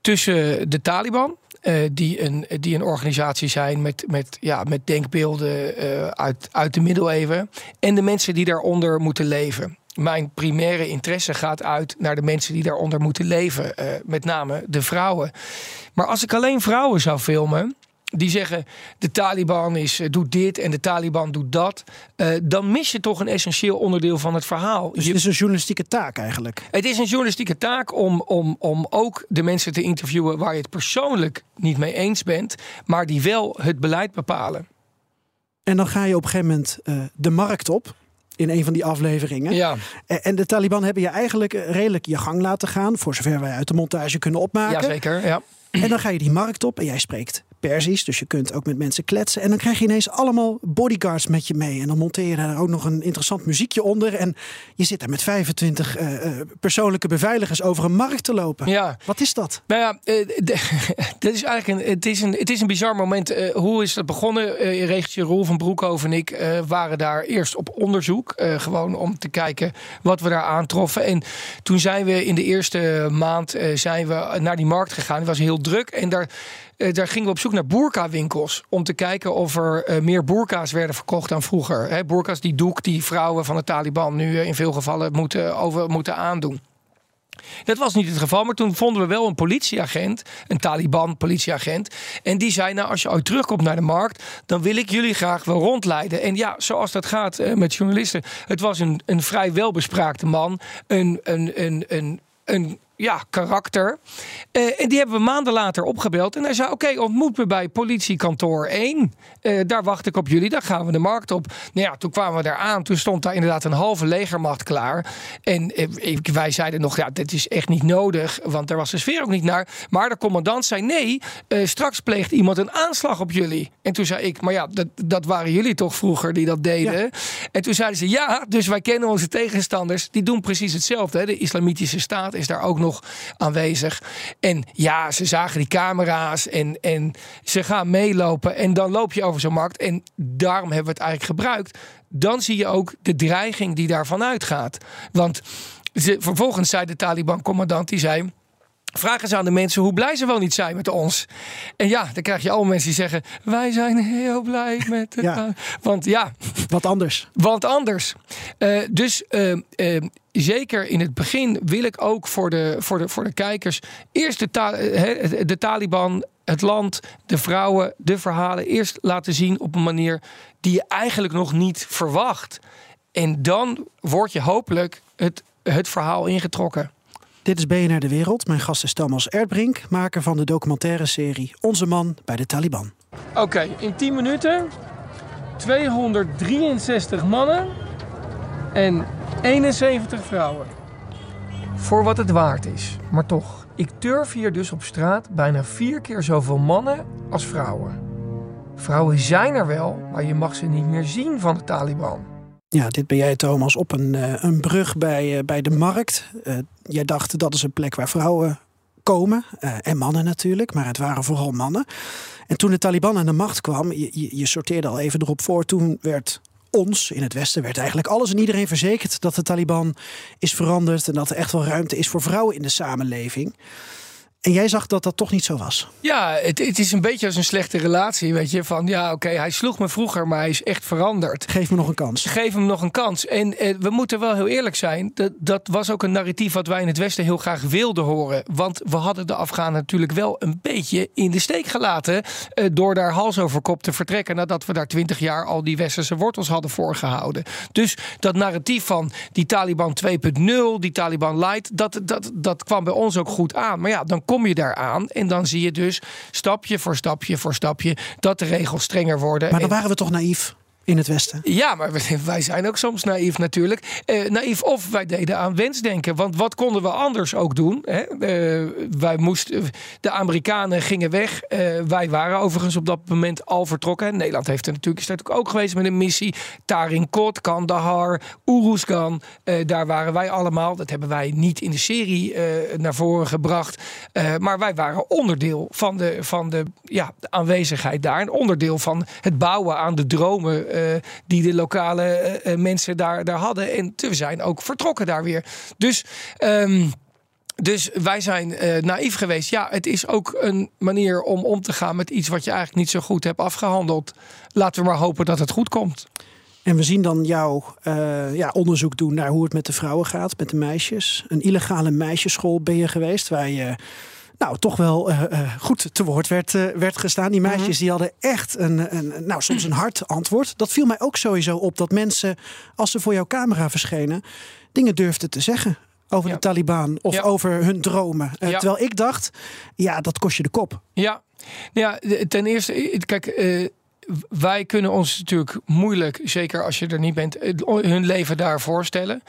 tussen de Taliban uh, die, een, die een organisatie zijn met, met, ja, met denkbeelden uh, uit, uit de middeleeuwen. En de mensen die daaronder moeten leven. Mijn primaire interesse gaat uit naar de mensen die daaronder moeten leven. Uh, met name de vrouwen. Maar als ik alleen vrouwen zou filmen die zeggen de Taliban is, eh, doet dit en de Taliban doet dat, uh, dan mis je toch een essentieel onderdeel van het verhaal. Dus het is een journalistieke taak eigenlijk? Het is een journalistieke taak om, om, om ook de mensen te interviewen waar je het persoonlijk niet mee eens bent, maar die wel het beleid bepalen. En dan ga je op een gegeven moment uh, de markt op in een van die afleveringen. Ja. En de Taliban hebben je eigenlijk redelijk je gang laten gaan, voor zover wij uit de montage kunnen opmaken. Jazeker, ja. En dan ga je die markt op en jij spreekt Persisch. Dus je kunt ook met mensen kletsen. En dan krijg je ineens allemaal bodyguards met je mee. En dan monteer je daar ook nog een interessant muziekje onder. En je zit daar met 25 uh, uh, persoonlijke beveiligers over een markt te lopen. Ja. Wat is dat? Nou ja, uh, dat is eigenlijk een, het, is een, het is een bizar moment. Eh, hoe is dat begonnen? Uh, regentje Roel van Broekhoven en ik waren daar eerst op onderzoek. gewoon om te kijken wat we daar aantroffen. En toen zijn we in de eerste maand zijn we naar die markt gegaan. Het was heel druk. En daar uh, daar gingen we op zoek naar boerka-winkels. Om te kijken of er uh, meer boerka's werden verkocht dan vroeger. Boerka's die doek die vrouwen van de Taliban nu uh, in veel gevallen moeten, over, moeten aandoen. Dat was niet het geval, maar toen vonden we wel een politieagent, een Taliban-politieagent. En die zei: Nou, als je ooit terugkomt naar de markt, dan wil ik jullie graag wel rondleiden. En ja, zoals dat gaat met journalisten. Het was een, een vrij welbespraakte man, een, een, een, een, een ja, karakter. Uh, en die hebben we maanden later opgebeld. En hij zei: Oké, okay, ontmoet me bij politiekantoor 1. Uh, daar wacht ik op jullie. Daar gaan we de markt op. Nou ja, toen kwamen we daar aan. Toen stond daar inderdaad een halve legermacht klaar. En uh, wij zeiden nog: Ja, dit is echt niet nodig. Want daar was de sfeer ook niet naar. Maar de commandant zei: Nee, straks pleegt iemand een aanslag op jullie. En toen zei ik: Maar ja, dat, dat waren jullie toch vroeger die dat deden. Ja. En toen zeiden ze: Ja, dus wij kennen onze tegenstanders. Die doen precies hetzelfde. Hè. De Islamitische Staat is daar ook nog nog aanwezig. En ja, ze zagen die camera's en, en ze gaan meelopen. En dan loop je over zo'n markt. En daarom hebben we het eigenlijk gebruikt. Dan zie je ook de dreiging die daarvan uitgaat. Want ze, vervolgens zei de Taliban-commandant, die zei... Vraag eens aan de mensen hoe blij ze wel niet zijn met ons. En ja, dan krijg je allemaal mensen die zeggen: Wij zijn heel blij met het. Ja. Want ja. Wat anders. Want anders. Uh, dus uh, uh, zeker in het begin wil ik ook voor de, voor de, voor de kijkers eerst de, ta de Taliban, het land, de vrouwen, de verhalen eerst laten zien op een manier die je eigenlijk nog niet verwacht. En dan word je hopelijk het, het verhaal ingetrokken. Dit is BNR De Wereld. Mijn gast is Thomas Erdbrink, maker van de documentaire serie Onze Man bij de Taliban. Oké, in 10 minuten 263 mannen en 71 vrouwen. Voor wat het waard is, maar toch. Ik durf hier dus op straat bijna vier keer zoveel mannen als vrouwen. Vrouwen zijn er wel, maar je mag ze niet meer zien van de Taliban. Ja, dit ben jij Thomas op een, eh, een brug bij, eh, bij de markt. Uh, jij dacht dat is een plek waar vrouwen komen. en mannen natuurlijk, maar het waren vooral mannen. En toen de Taliban aan de macht kwam, je, je, je sorteerde al even erop voor, toen werd ons in het Westen werd eigenlijk alles en iedereen verzekerd dat de Taliban is veranderd en dat er echt wel ruimte is voor vrouwen in de samenleving. En jij zag dat dat toch niet zo was. Ja, het, het is een beetje als een slechte relatie. Weet je, van ja, oké, hij sloeg me vroeger, maar hij is echt veranderd. Geef me nog een kans. Geef hem nog een kans. En eh, we moeten wel heel eerlijk zijn. Dat, dat was ook een narratief wat wij in het Westen heel graag wilden horen. Want we hadden de Afghanen natuurlijk wel een beetje in de steek gelaten. Eh, door daar hals over kop te vertrekken. Nadat we daar twintig jaar al die westerse wortels hadden voorgehouden. Dus dat narratief van die Taliban 2.0, die Taliban light, dat, dat, dat kwam bij ons ook goed aan. Maar ja, dan komt kom je daaraan. En dan zie je dus stapje voor stapje voor stapje dat de regels strenger worden. Maar dan waren we toch naïef? In het Westen. Ja, maar wij zijn ook soms naïef natuurlijk. Eh, naïef of wij deden aan wensdenken. Want wat konden we anders ook doen? Hè? Eh, wij moesten, de Amerikanen gingen weg. Uh, wij waren overigens op dat moment al vertrokken. Nederland heeft er natuurlijk, is ook geweest met een missie. Tarinkot, Kandahar, Uruzgan. Uh, daar waren wij allemaal. Dat hebben wij niet in de serie naar voren gebracht. maar wij waren onderdeel van de, van de, ja, de aanwezigheid daar. Een onderdeel van het bouwen aan de dromen eh, die de lokale eh, eh, mensen daar, daar hadden. En we zijn ook vertrokken daar weer. Dus. Um, dus wij zijn naïef geweest. Ja, het is ook een manier om om te gaan met iets wat je eigenlijk niet zo goed hebt afgehandeld. Laten we maar hopen dat het goed komt. En we zien dan jouw ja, onderzoek doen naar hoe het met de vrouwen gaat, met de meisjes. Een illegale meisjesschool ben je geweest, waar je nou, toch wel uh, uh, goed te woord werd, uh, werd gestaan. Die meisjes mhm. die hadden echt een, een, nou, soms een hard antwoord. Dat viel mij ook sowieso op dat mensen, als ze voor jouw camera verschenen, dingen durfden te zeggen. Over de Taliban of over hun dromen. Terwijl ik dacht, ja, dat kost je de kop. Ja, ja ten eerste, kijk, wij kunnen ons natuurlijk moeilijk, zeker als je er niet bent, hun leven daar voorstellen.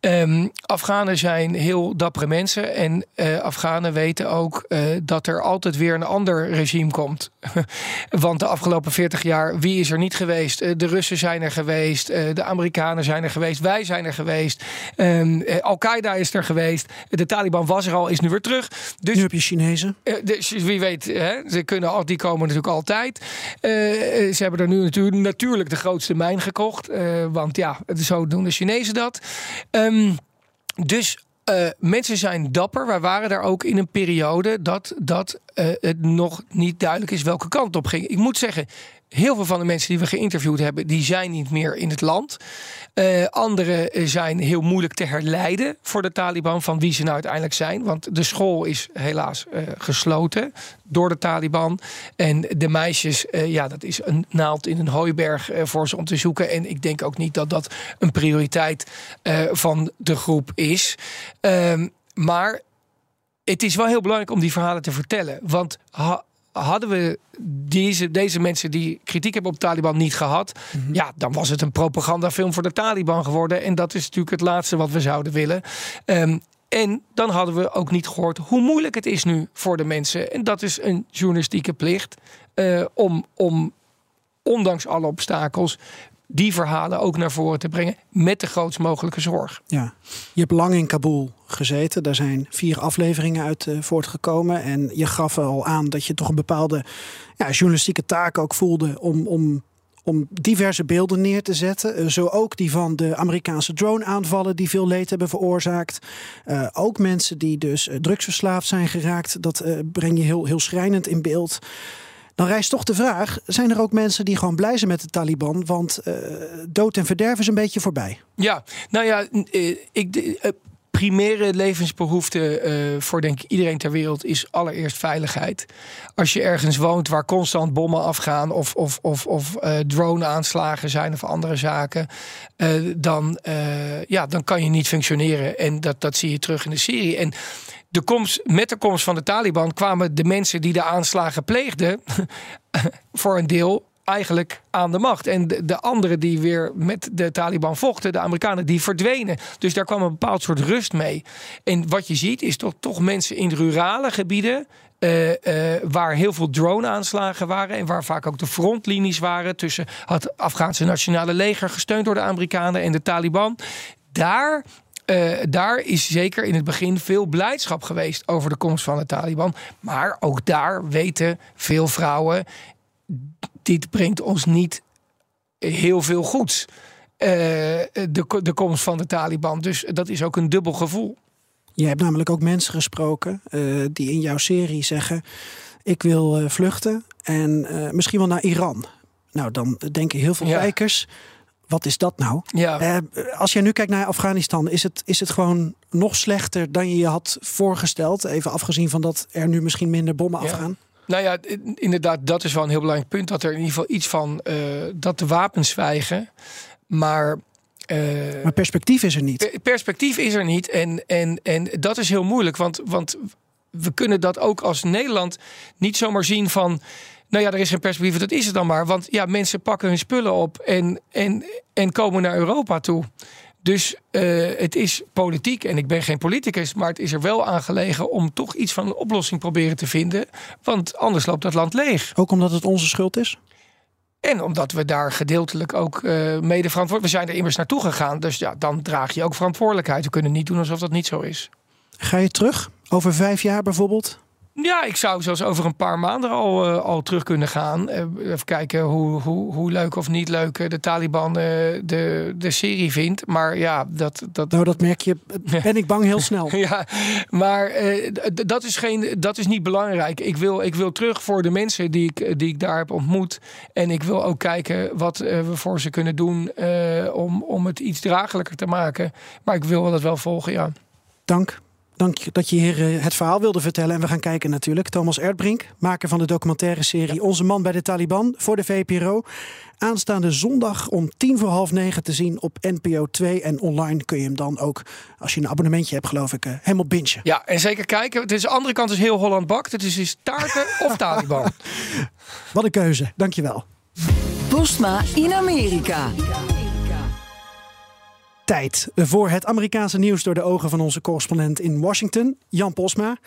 Um, Afghanen zijn heel dappere mensen. En uh, Afghanen weten ook uh, dat er altijd weer een ander regime komt. Want de afgelopen 40 jaar, wie is er niet geweest? Uh, de Russen zijn er geweest. de Amerikanen zijn er geweest. Wij zijn er geweest. Um, Al-Qaeda is er geweest. De Taliban was er al, is nu weer terug. Dus, nu heb je Chinezen. dus wie weet, hè, ze kunnen, die komen natuurlijk altijd. Ze hebben er nu natuurlijk, natuurlijk de grootste mijn gekocht. want ja, zo doen de Chinezen dat. Um, dus uh, mensen zijn dapper. Wij waren daar ook in een periode dat, dat het nog niet duidelijk is welke kant op ging. Ik moet zeggen, heel veel van de mensen die we geïnterviewd hebben, die zijn niet meer in het land. Uh, andere zijn heel moeilijk te herleiden voor de Taliban van wie ze nou uiteindelijk zijn. Want de school is helaas uh, gesloten door de Taliban. En de meisjes, ja, dat is een naald in een hooiberg voor ze om te zoeken. En ik denk ook niet dat dat een prioriteit van de groep is. Ehm, maar het is wel heel belangrijk om die verhalen te vertellen. Want hadden we deze, deze mensen die kritiek hebben op de Taliban niet gehad, mhm. ja, dan was het een propagandafilm voor de Taliban geworden. En dat is natuurlijk het laatste wat we zouden willen. Ehm, en dan hadden we ook niet gehoord hoe moeilijk het is nu voor de mensen. En dat is een journalistieke plicht uh, om, om ondanks alle obstakels die verhalen ook naar voren te brengen met de grootst mogelijke zorg. Ja, je hebt lang in Kabul gezeten. Daar zijn vier afleveringen uit uh, voortgekomen. En je gaf al aan dat je toch een bepaalde ja, journalistieke taak ook voelde om, om, om diverse beelden neer te zetten. Uh, zo ook die van de Amerikaanse drone-aanvallen die veel leed hebben veroorzaakt. Uh, ook mensen die dus drugsverslaafd zijn geraakt. Dat breng je heel, heel schrijnend in beeld. Dan rijst toch de vraag: zijn er ook mensen die gewoon blij zijn met de Taliban? Want uh, dood en verderf is een beetje voorbij. Ja, nou ja, ik, primaire levensbehoefte voor denk ik iedereen ter wereld is allereerst veiligheid. Als je ergens woont waar constant bommen afgaan of, of, of, of drone-aanslagen zijn of andere zaken, dan, ja, dan kan je niet functioneren. En dat, dat zie je terug in de serie. En de komst, met de komst van de Taliban kwamen de mensen die de aanslagen pleegden voor een deel eigenlijk aan de macht. En de, de anderen die weer met de Taliban vochten, de Amerikanen, die verdwenen. Dus daar kwam een bepaald soort rust mee. En wat je ziet is toch, toch mensen in rurale gebieden. Uh, uh, waar heel veel drone-aanslagen waren en waar vaak ook de frontlinies waren tussen het Afghaanse nationale leger, gesteund door de Amerikanen en de Taliban. Daar uh, daar is zeker in het begin veel blijdschap geweest over de komst van de Taliban. Maar ook daar weten veel vrouwen dit brengt ons niet heel veel goeds. Uh, de, de komst van de Taliban. Dus dat is ook een dubbel gevoel. Je hebt namelijk ook mensen gesproken uh, die in jouw serie zeggen: Ik wil uh, vluchten en misschien wel naar Iran. Nou, dan denken heel veel ja. Wat is dat nou? Ja. als jij nu kijkt naar Afghanistan, is het, is het gewoon nog slechter dan je je had voorgesteld? Even afgezien van dat er nu misschien minder bommen ja. afgaan. Nou ja, inderdaad, dat is wel een heel belangrijk punt. Dat er in ieder geval iets van uh, dat de wapens zwijgen. Maar. Uh, maar perspectief is er niet. Perspectief is er niet. En, en, en dat is heel moeilijk. Want, want we kunnen dat ook als Nederland niet zomaar zien van. Nou ja, er is geen perspectief, dat is het dan maar. Want ja, mensen pakken hun spullen op en, en, en komen naar Europa toe. Dus uh, het is politiek en ik ben geen politicus, maar het is er wel aangelegen om toch iets van een oplossing proberen te vinden. Want anders loopt dat land leeg. Ook omdat het onze schuld is? En omdat we daar gedeeltelijk ook uh, mede verantwoordelijk... We zijn er immers naartoe gegaan, dus ja, dan draag je ook verantwoordelijkheid. We kunnen niet doen alsof dat niet zo is. Ga je terug? Over vijf jaar bijvoorbeeld? Ja, ik zou zelfs over een paar maanden al, uh, al terug kunnen gaan. Uh, even kijken hoe, hoe, hoe leuk of niet leuk de Taliban uh, de, de serie vindt. Maar ja, dat, dat... Nou, dat merk je, ben ik bang, heel snel. ja, maar dat, is geen, dat is niet belangrijk. Ik wil, ik wil terug voor de mensen die ik, die ik daar heb ontmoet. En ik wil ook kijken wat we voor ze kunnen doen om, om het iets draaglijker te maken. Maar ik wil dat wel volgen, ja. Dank. Dank dat je hier eh, het verhaal wilde vertellen. En we gaan kijken natuurlijk. Thomas Erdbrink, maker van de documentaire serie ja. Onze Man bij de Taliban voor de VPRO. Aanstaande zondag om tien voor half negen te zien op NPO 2. En online kun je hem dan ook, als je een abonnementje hebt geloof ik, helemaal bingen. Ja, en zeker kijken. Het is de andere kant is heel Holland bakt. Het is dus taarten of Taliban. Wat een keuze, dankjewel. Postma in Amerika tijd voor het Amerikaanse nieuws door de ogen van onze correspondent in Washington, Jan Posma.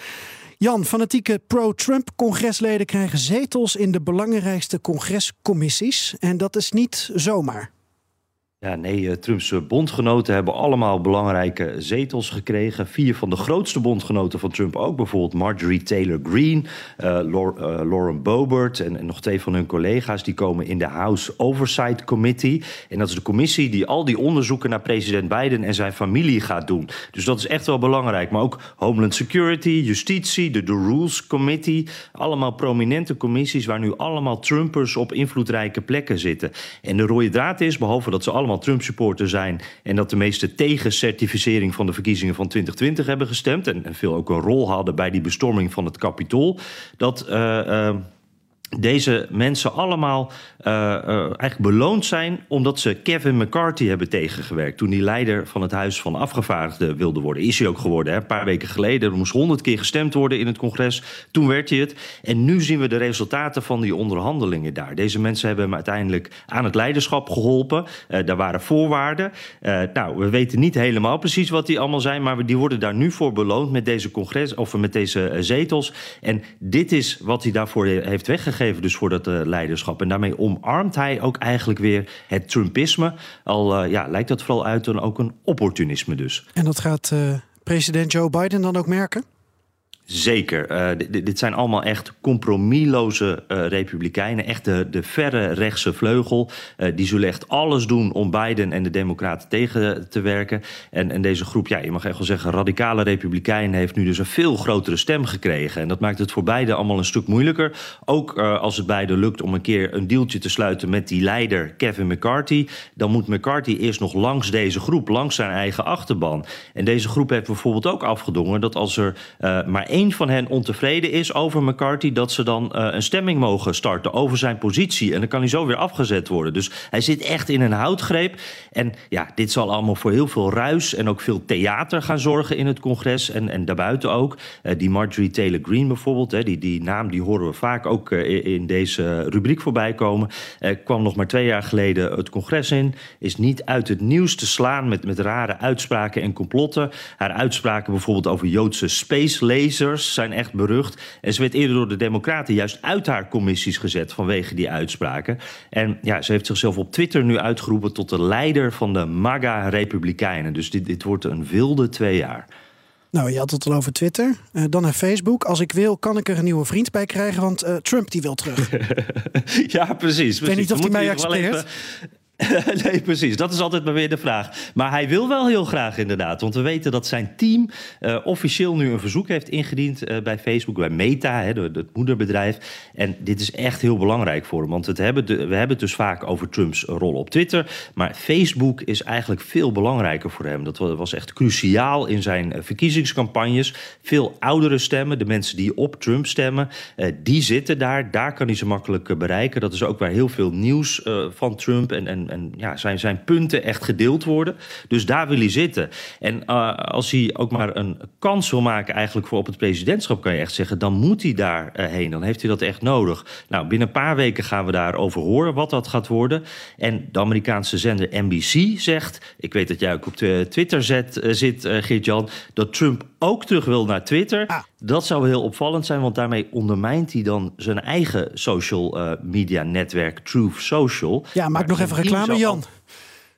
Jan, fanatieke pro-Trump-congresleden krijgen zetels in de belangrijkste congrescommissies. En dat is niet zomaar. Ja, nee, eh, Trumps eh, bondgenoten hebben allemaal belangrijke zetels gekregen. Vier van de grootste bondgenoten van Trump ook. Bijvoorbeeld Marjorie Taylor Greene, uh, Lauren Boebert en, en, nog twee van hun collega's. Die komen in de House Oversight Committee. En dat is de commissie die al die onderzoeken naar president Biden en zijn familie gaat doen. Dus dat is echt wel belangrijk. Maar ook Homeland Security, Justitie, de, de Rules Committee. Allemaal prominente commissies waar nu allemaal Trumpers op invloedrijke plekken zitten. En de rode draad is, behalve dat ze allemaal Trump-supporter zijn en dat de meeste tegen certificering van de verkiezingen van 2020 hebben gestemd en, en veel ook een rol hadden bij die bestorming van het Capitool, dat uh, uh, deze mensen allemaal uh, uh, eigenlijk beloond zijn omdat ze Kevin McCarthy hebben tegengewerkt. Toen die leider van het Huis van Afgevaardigden wilde worden. Is hij ook geworden, hè? een paar weken geleden. Er moest honderd keer gestemd worden in het congres. Toen werd hij het. En nu zien we de resultaten van die onderhandelingen daar. Deze mensen hebben hem uiteindelijk aan het leiderschap geholpen. Uh, daar waren voorwaarden. nou, we weten niet helemaal precies wat die allemaal zijn. Maar die worden daar nu voor beloond met deze congres of met deze zetels. En dit is wat hij daarvoor heeft weggegeven dus voor dat uh, leiderschap. En daarmee omarmt hij ook eigenlijk weer het Trumpisme. Al uh, ja, lijkt dat vooral uit dan ook een opportunisme dus. En dat gaat uh, president Joe Biden dan ook merken? Zeker. Uh, dit, zijn allemaal echt compromisloze uh, republikeinen. Echt de, de verre rechtse vleugel. Uh, die zullen echt alles doen om Biden en de Democraten tegen te werken. En, en deze groep, ja, je mag echt wel zeggen, radicale republikeinen heeft nu dus een veel grotere stem gekregen. En dat maakt het voor beide allemaal een stuk moeilijker. Ook als het beiden lukt om een keer een dealtje te sluiten met die leider Kevin McCarthy. Dan moet McCarthy eerst nog langs deze groep, langs zijn eigen achterban. En deze groep heeft bijvoorbeeld ook afgedongen dat als er maar één van hen ontevreden is over McCarthy, dat ze dan uh, een stemming mogen starten over zijn positie. En dan kan hij zo weer afgezet worden. Dus hij zit echt in een houtgreep. En ja, dit zal allemaal voor heel veel ruis en ook veel theater gaan zorgen in het congres en, en daarbuiten ook. Uh, die Marjorie Taylor Greene bijvoorbeeld, hè, die, die naam die horen we vaak ook uh, in deze rubriek voorbij komen. kwam nog maar twee jaar geleden het congres in. Is niet uit het nieuws te slaan met, met rare uitspraken en complotten. Haar uitspraken bijvoorbeeld over Joodse space zijn echt berucht. En ze werd eerder door de Democraten juist uit haar commissies gezet vanwege die uitspraken. En ja, ze heeft zichzelf op Twitter nu uitgeroepen tot de leider van de MAGA-republikeinen. Dus dit, dit wordt een wilde twee jaar. Nou, je had het al over Twitter. Uh, dan naar Facebook. Als ik wil, kan ik er een nieuwe vriend bij krijgen, want uh, Trump die wil terug. ja, precies. precies. Ik weet niet of hij mij accepteert. nee, precies. Dat is altijd maar weer de vraag. Maar hij wil wel heel graag inderdaad. Want we weten dat zijn team uh, officieel nu een verzoek heeft ingediend uh, bij Facebook, bij Meta, hè, het moederbedrijf. En dit is echt heel belangrijk voor hem. Want het hebben we hebben het dus vaak over Trumps rol op Twitter. Maar Facebook is eigenlijk veel belangrijker voor hem. Dat was echt cruciaal in zijn eh, verkiezingscampagnes. Veel oudere stemmen, de mensen die op Trump stemmen, die zitten daar. Daar kan hij ze makkelijk bereiken. Dat is ook waar heel veel nieuws van Trump en, en en, ja, zijn, zijn punten echt gedeeld worden. Dus daar wil hij zitten. En uh, als hij ook maar een kans wil maken eigenlijk voor op het presidentschap, kan je echt zeggen, dan moet hij daar uh, heen. Dan heeft hij dat echt nodig. Nou, binnen een paar weken gaan we daarover horen wat dat gaat worden. En de Amerikaanse zender NBC zegt, ik weet dat jij ook op de Twitter zet, zit, Geert-Jan, dat Trump ook terug wil naar Twitter. Ah. Dat zou heel opvallend zijn, want daarmee ondermijnt hij dan zijn eigen social uh, media netwerk, Truth Social. Ja, maak nog even reclame, Jan.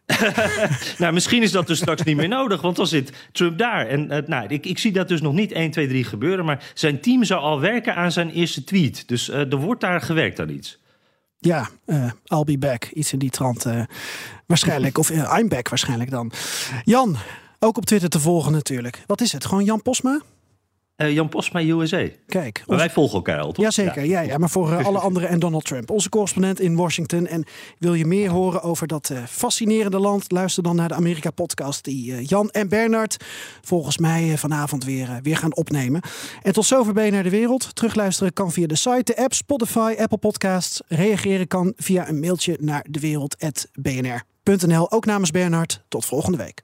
nou, misschien is dat dus straks niet meer nodig, want dan zit Trump daar. En uh, nou, ik, ik zie dat dus nog niet 1, 2, 3 gebeuren, maar zijn team zou al werken aan zijn eerste tweet. Dus uh, er wordt daar gewerkt aan iets. Ja, uh, I'll be back. Iets in die trant waarschijnlijk. of I'm back waarschijnlijk dan. Jan, ook op Twitter te volgen natuurlijk. Wat is het? Gewoon Jan Posma? Uh, Jan Posma, USA. Kijk. Wij volgen elkaar al, toch? Jazeker, ja. Ja, ja, maar voor uh, alle anderen en Donald Trump. Onze correspondent in Washington. En wil je meer horen over dat uh, fascinerende land? Luister dan naar de Amerika-podcast die Jan en Bernard volgens mij vanavond weer, weer gaan opnemen. En tot zover ben je naar de wereld. Terugluisteren kan via de site, de app, Spotify, Apple Podcasts. Reageren kan via een mailtje naar dewereld.bnr.nl. Ook namens Bernard. Tot volgende week.